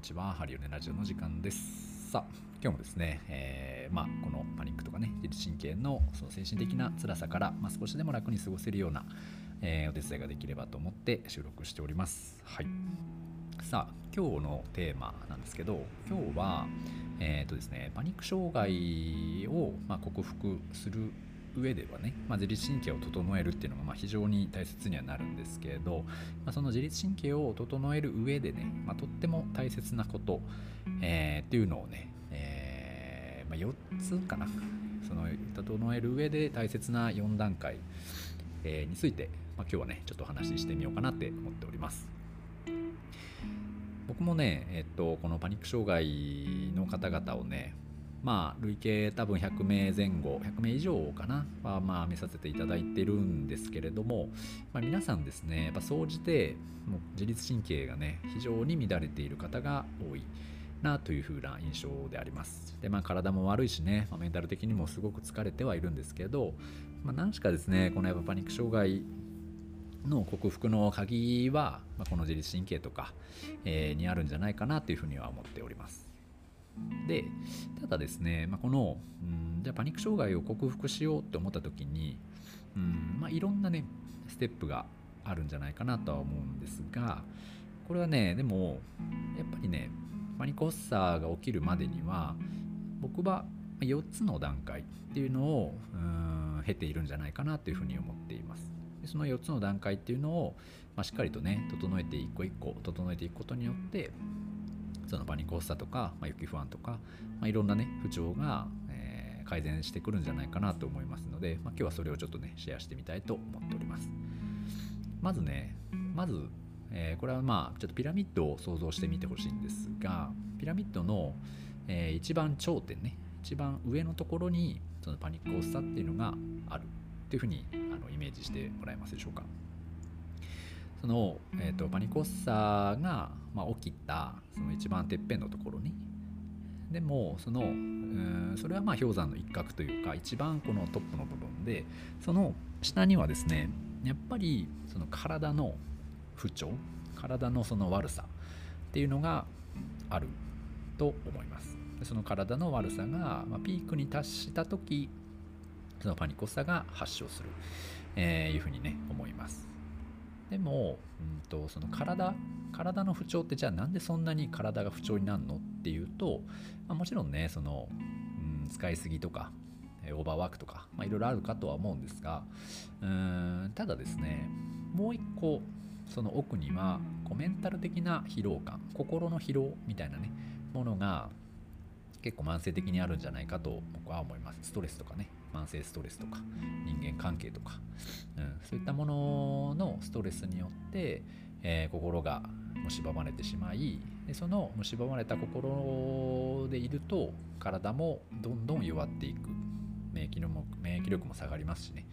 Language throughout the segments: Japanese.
にちは。ハリオネラジオの時間です。さあ、今日もですね、えー、まあ、このパニックとかね、自律神経のその精神的な辛さから、まあ、少しでも楽に過ごせるような、えー、お手伝いができればと思って収録しております。はい。さあ、今日のテーマなんですけど、今日は、えっ、ー、とですね、パニック障害を、まあ、克服する上ではね、まあ、自律神経を整えるっていうのがま非常に大切にはなるんですけれど、まあ、その自律神経を整える上でね、まあ、とっても大切なこと、えー、っていうのをね、えーま、4つかな。その整える上で大切な4段階、えー、について、ま、今日はねちょっとお話ししてみようかなって思っております。僕もね、えっと、このパニック障害の方々をねまあ、累計多分100名前後100名以上かなは、まあ、見させていただいてるんですけれども、まあ、皆さんですねやっぱ総じてもう自律神経がね非常に乱れている方が多いなというふうな印象であります。でまあ体も悪いしね、まあ、メンタル的にもすごく疲れてはいるんですけど、まあ、何しかですねこのやっぱパニック障害の克服の鍵は、まあ、この自律神経とか、えー、にあるんじゃないかなというふうには思っております。でただですね、まあ、この、うん、じゃあパニック障害を克服しようって思った時に、うんまあ、いろんなねステップがあるんじゃないかなとは思うんですがこれはねでもやっぱりねパニック発作が起きるまでには僕は4つの段階っていうのをうん経ているんじゃないかなというふうに思っています。でその4つの段階っていうのを、まあ、しっかりとね整えて一個一個整えていくことによってそのパニック発作とか、まあ、雪不安とか、まあ、いろんなね不調が、えー、改善してくるんじゃないかなと思いますので、まあ、今日はそれをちょっとねシェアしてみたいと思っております。まずねまず、えー、これはまあちょっとピラミッドを想像してみてほしいんですがピラミッドの、えー、一番頂点ね一番上のところにそのパニック発作っていうのがあるっていうふうにあのイメージしてもらえますでしょうか。その、えーと、パニック発作が、まあ、起きたその一番てっぺんのところに。でもそのうんそれはまあ氷山の一角というか一番このトップの部分でその下にはですねやっぱりその体の不調体のその悪さっていうのがあると思います。でその体の悪さが、まあ、ピークに達した時そのパニック発作が発症する、えー、いうふうにね思いますでも、うんと、その体体の不調ってじゃあなんでそんなに体が不調になるのっていうと、まあ、もちろんねその、うん、使いすぎとかオーバーワークとか、いろいろあるかとは思うんですがうんただですねもう一個その奥にはこうメンタル的な疲労感心の疲労みたいなねものが結構慢性的にあるんじゃないかと僕は思います。ストレスとかね。慢性ストレスとか人間関係とか、うん、そういったもののストレスによって、えー、心が蝕まれてしまいでその蝕まれた心でいると体もどんどん弱っていく。免疫のも免疫力も下がりますしね。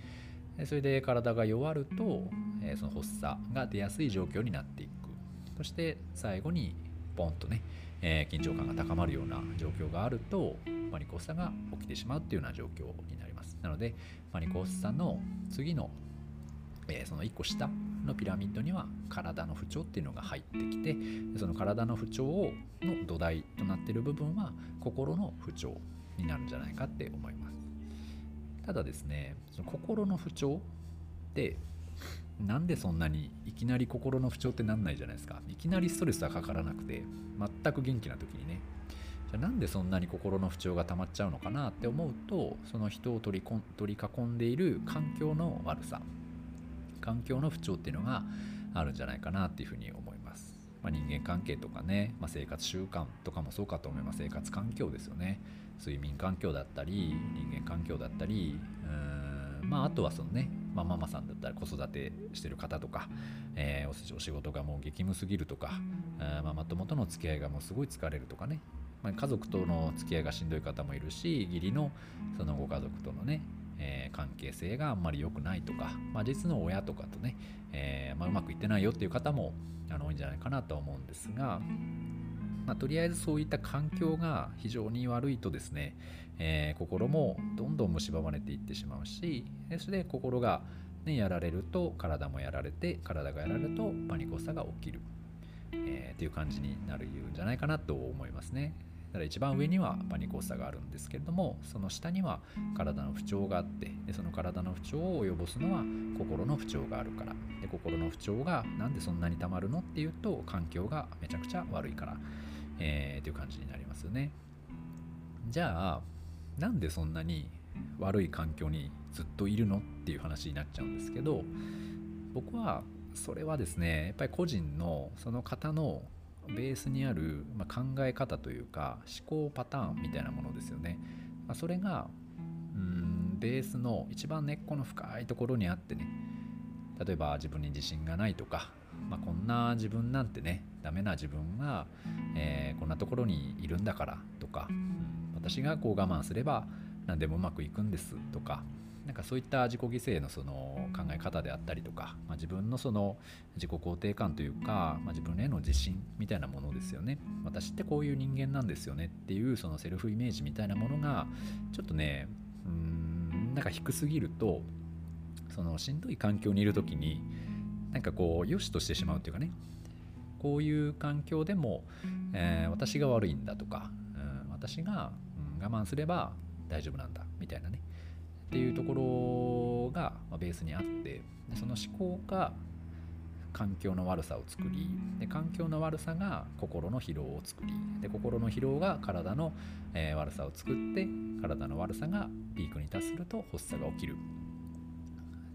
それで体が弱ると、えー、その発作が出やすい状況になっていく。そして最後にポンとねえー、緊張感が高まるような状況があるとマニコスさが起きてしまうっていうような状況になります。なのでマニコースさんの次の、えー、その1個下のピラミッドには体の不調っていうのが入ってきてその体の不調の土台となってる部分は心の不調になるんじゃないかって思います。ただですねその心の不調ってなんでそんなにいきなり心の不調ってなんないじゃないですか。いきなりストレスはかからなくて全く元気な時にねじゃあなんでそんなに心の不調が溜まっちゃうのかなって思うとその人を取りこん取り囲んでいる環境の悪さ環境の不調っていうのがあるんじゃないかなっていうふうに思います、まあ、人間関係とかね、まあ、生活習慣とかもそうかと思います。生活環境ですよね。睡眠環境だったり人間環境だったりうんまああとはそのねまあ、ママさんだったら子育てしてる方とか、えー、お仕事がもう激務すぎるとか、えー、ママ友との付き合いがもうすごい疲れるとかね、まあ、家族との付き合いがしんどい方もいるし義理のそのご家族とのねえー、関係性があんまり良くないとか、まあ、実の親とかとね、えーまあ、うまくいってないよっていう方もあの多いんじゃないかなと思うんですが、ま、とりあえずそういった環境が非常に悪いとですね、えー、心もどんどん蝕まれていってしまうしそれで心が、ね、やられると体もやられて体がやられるとパニコさが起きるえー、っていう感じになるんじゃないかなと思いますね。だから一番上にはパニック発作があるんですけれどもその下には体の不調があってでその体の不調を及ぼすのは心の不調があるから。で心の不調がなんでそんなにたまるのっていうと環境がめちゃくちゃ悪いから、えー、っていう感じになりますよね。じゃあなんでそんなに悪い環境にずっといるのっていう話になっちゃうんですけど僕はそれはですねやっぱり個人のその方のベースにある、ま考え方というか思考パターンみたいなものですよね、ま、それがうんベースの一番根っこの深いところにあってね。例えば自分に自信がないとか、まあ、こんな自分なんてねダメな自分が、えー、こんなところにいるんだからとか、私がこう我慢すれば何でもうまくいくんですとかなんかそういった自己犠牲のその考え方であったりとか、まあ、自分のその自己肯定感というか、まあ、自分への自信みたいなものですよね。私ってこういう人間なんですよねっていうそのセルフイメージみたいなものがちょっとねうんなんか低すぎるとそのしんどい環境にいる時になんかこう良しとしてしまうっていうかね。こういう環境でも、えー、私が悪いんだとか、うん、私が、うん、我慢すれば大丈夫なんだみたいなね。っていうところがベースにあってその思考が環境の悪さを作りで環境の悪さが心の疲労を作りで心の疲労が体の、え、悪さを作って体の悪さがピークに達すると発作が起きる。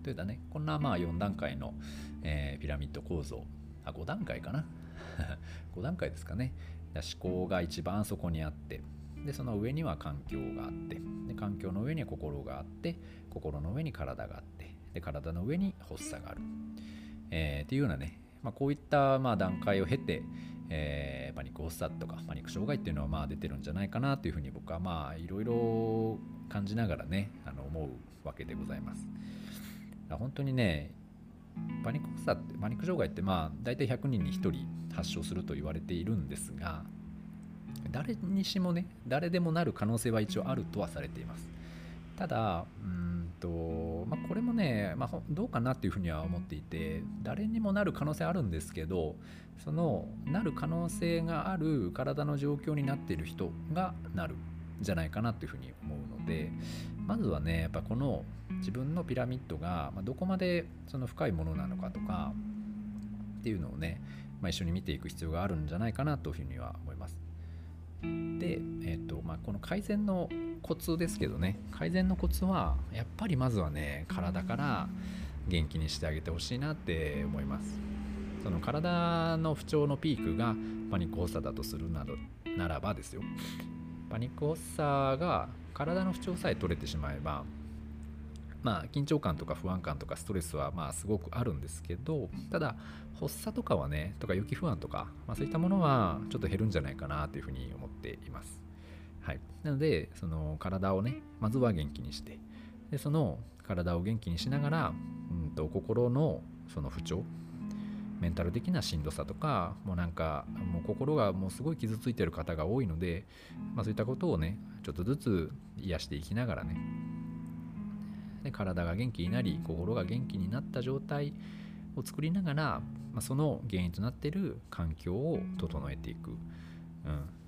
といったね。こんなまあ4段階の、えー、ピラミッド構造。あ5段階かな。5段階ですかね。思考が一番そこにあってでその上には環境があってで環境の上には心があって心の上に体があってで体の上に発作がある、えー、っていうようなね、まあ、こういったまあ段階を経て、えー、パニック発作とかパニック障害っていうのはまあ出てるんじゃないかなというふうに僕はまあいろいろ感じながらねあの思うわけでございます。本当にねパニック発作ってパニック障害ってまあ大体100人に1人発症すると言われているんですが誰にしもね誰でもなる可能性は一応あるとはされていますただうんと、まあ、これもね、まあ、どうかなっていうふうには思っていて誰にもなる可能性あるんですけどそのなる可能性がある体の状況になっている人がなるんじゃないかなっていうふうに思うのでまずはねやっぱこの自分のピラミッドがどこまでその深いものなのかとかっていうのをね、まあ、一緒に見ていく必要があるんじゃないかなというふうには思います。で、えーとまあ、この改善のコツですけどね。改善のコツはやっぱりまずはね体から元気にしてあげてほしいなって思います。その体の不調のピークがパニック発作だとするなどならばですよ。パニック発作が体の不調さえ取れてしまえばまあ緊張感とか不安感とかストレスはまあすごくあるんですけどただ発作とかはねとか予期不安とか、まあ、そういったものはちょっと減るんじゃないかなというふうに思っています。はい。なのでその体をねまずは元気にしてでその体を元気にしながら、うんと、心のその不調メンタル的なしんどさとかもうなんかもう心がもうすごい傷ついてる方が多いので、まあ、そういったことをねちょっとずつ癒していきながらねで体が元気になり心が元気になった状態を作りながら、まあ、その原因となっている環境を整えていく、う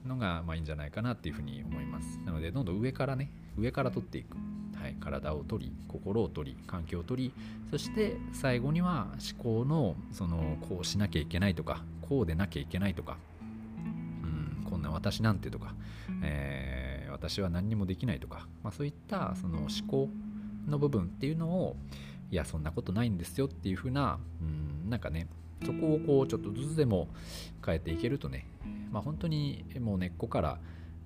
ん、のがまあいいんじゃないかなっていうふうに思います。なのでどんどん上からね上から取っていく、はい、体を取り心を取り環境を取りそして最後には思考のそのこうしなきゃいけないとかこうでなきゃいけないとか、うん、こんな私なんてとか、えー、私は何にもできないとか、まあ、そういったその思考の部分っていうのをいやそんなことないんですよっていう風なうんなんかねそこをこうちょっとずつでも変えていけるとねまあ本当にもう根っこから、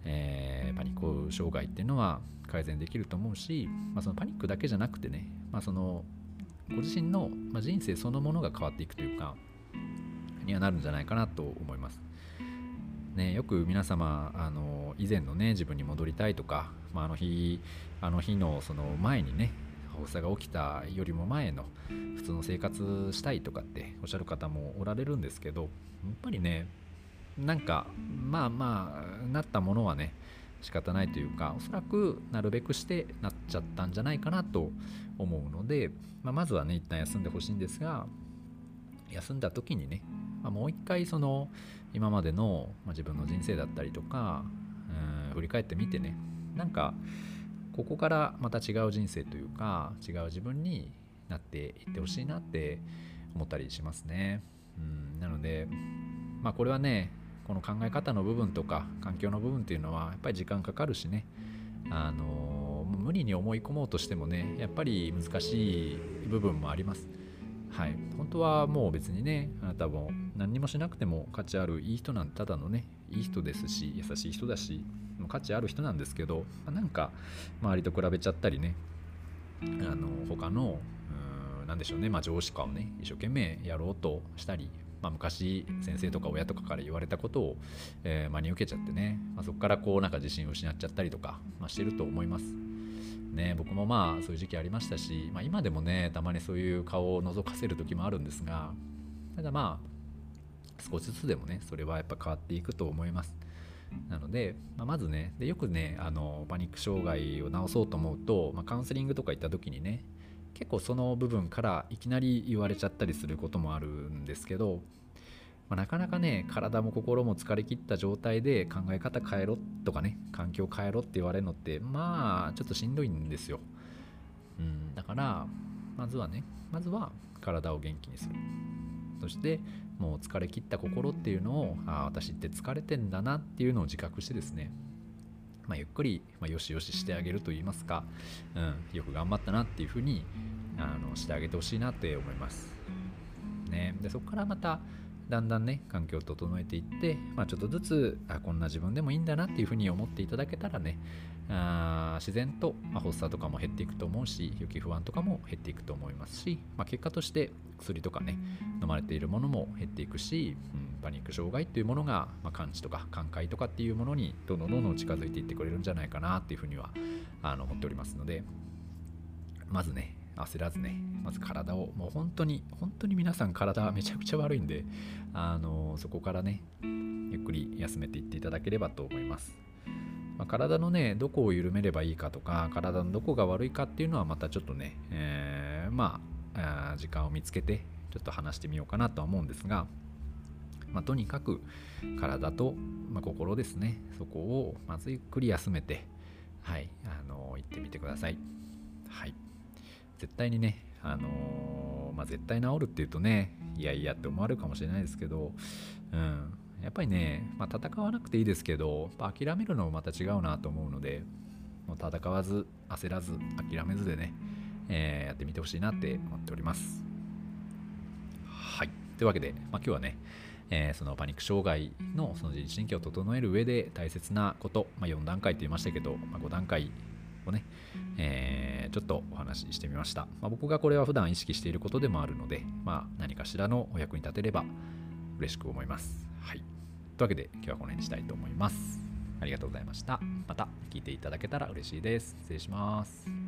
えー、パニック障害っていうのは改善できると思うし、まあ、そのパニックだけじゃなくてね、まあ、そのご自身の人生そのものが変わっていくというかにはなるんじゃないかなと思います。ね、よく皆様あの以前のね自分に戻りたいとか、まあ、あの日あの日のその前にね発作が起きたよりも前の普通の生活したいとかっておっしゃる方もおられるんですけどやっぱりねなんかまあまあなったものはね仕方ないというかおそらくなるべくしてなっちゃったんじゃないかなと思うので、まあ、まずはね一旦休んでほしいんですが休んだ時にね、まあ、もう一回その今までの、ま、自分の人生だったりとかうん振り返ってみてねなんかここからまた違う人生というか違う自分になっていってほしいなって思ったりしますね。うんなのでまあこれはねこの考え方の部分とか環境の部分っていうのはやっぱり時間かかるしねあの無理に思い込もうとしてもねやっぱり難しい部分もあります。はい、本当はもう別にねあなたも何もしなくても価値あるいい人なんてただのねいい人ですし優しい人だし価値ある人なんですけど、まあ、なんか周りと比べちゃったりねあの他の何でしょうね、まあ、上司かをね一生懸命やろうとしたり、まあ、昔先生とか親とかから言われたことを、えー、真に受けちゃってね、まあ、そこからこうなんか自信を失っちゃったりとか、ま、してると思います。ね、僕もまあそういう時期ありましたし、まあ、今でもねたまにそういう顔を覗かせる時もあるんですがただまあ少しずつでもねそれはやっぱ変わっていくと思います。なので、まあ、まずねでよくねあのパニック障害を治そうと思うと、まあ、カウンセリングとか行った時にね結構その部分からいきなり言われちゃったりすることもあるんですけど、まあ、なかなかね体も心も疲れ切った状態で考え方変えろとかね環境変えろって言われるのってまあちょっとしんどいんですよ、うん、だからまずはねまずは体を元気にするそしてもう疲れ切った心っていうのをあ私って疲れてんだなっていうのを自覚してですね、まあ、ゆっくり、まあ、よしよししてあげると言いますか、うん、よく頑張ったなっていうふうにあのしてあげてほしいなって思います。ね、でそこからまただんだんね環境を整えていって、まあ、ちょっとずつあこんな自分でもいいんだなっていうふうに思っていただけたらねあ自然と、まあ、発作とかも減っていくと思うし雪不安とかも減っていくと思いますし、まあ、結果として薬とかね飲まれているものも減っていくし、うん、パニック障害っていうものが、まあ、感知とか寛解とかっていうものにどんどんどんどん近づいていってくれるんじゃないかなっていうふうにはあの思っておりますのでまずね焦らずねまず体をもう本当に本当に皆さん体めちゃくちゃ悪いんであのそこからねゆっくり休めていっていただければと思います、まあ、体のねどこを緩めればいいかとか体のどこが悪いかっていうのはまたちょっとね、えー、まあ時間を見つけてちょっと話してみようかなとは思うんですが、まあ、とにかく体と、まあ、心ですね。そこをまずゆっくり休めてはいあの行ってみてください。はい。絶対にね、あのー、まあ、絶対治るっていうとね、いやいやって思われるかもしれないですけど、うん、やっぱりね、まあ、戦わなくていいですけど、諦めるのもまた違うなと思うので、もう戦わず、焦らず、諦めずでね、えー、やってみてほしいなって思っております。はい。というわけで、まあ、今日はね、えー、そのパニック障害のその自律神経を整える上で大切なこと、まあ、4段階と言いましたけど、まあ、5段階をね、えー、ちょっとお話ししてみました。まあ、僕がこれは普段意識していることでもあるので、まあ、何かしらのお役に立てれば嬉しく思います。はい。というわけで今日はこの辺にしたいと思います。ありがとうございました。また聞いていただけたら嬉しいです。失礼します。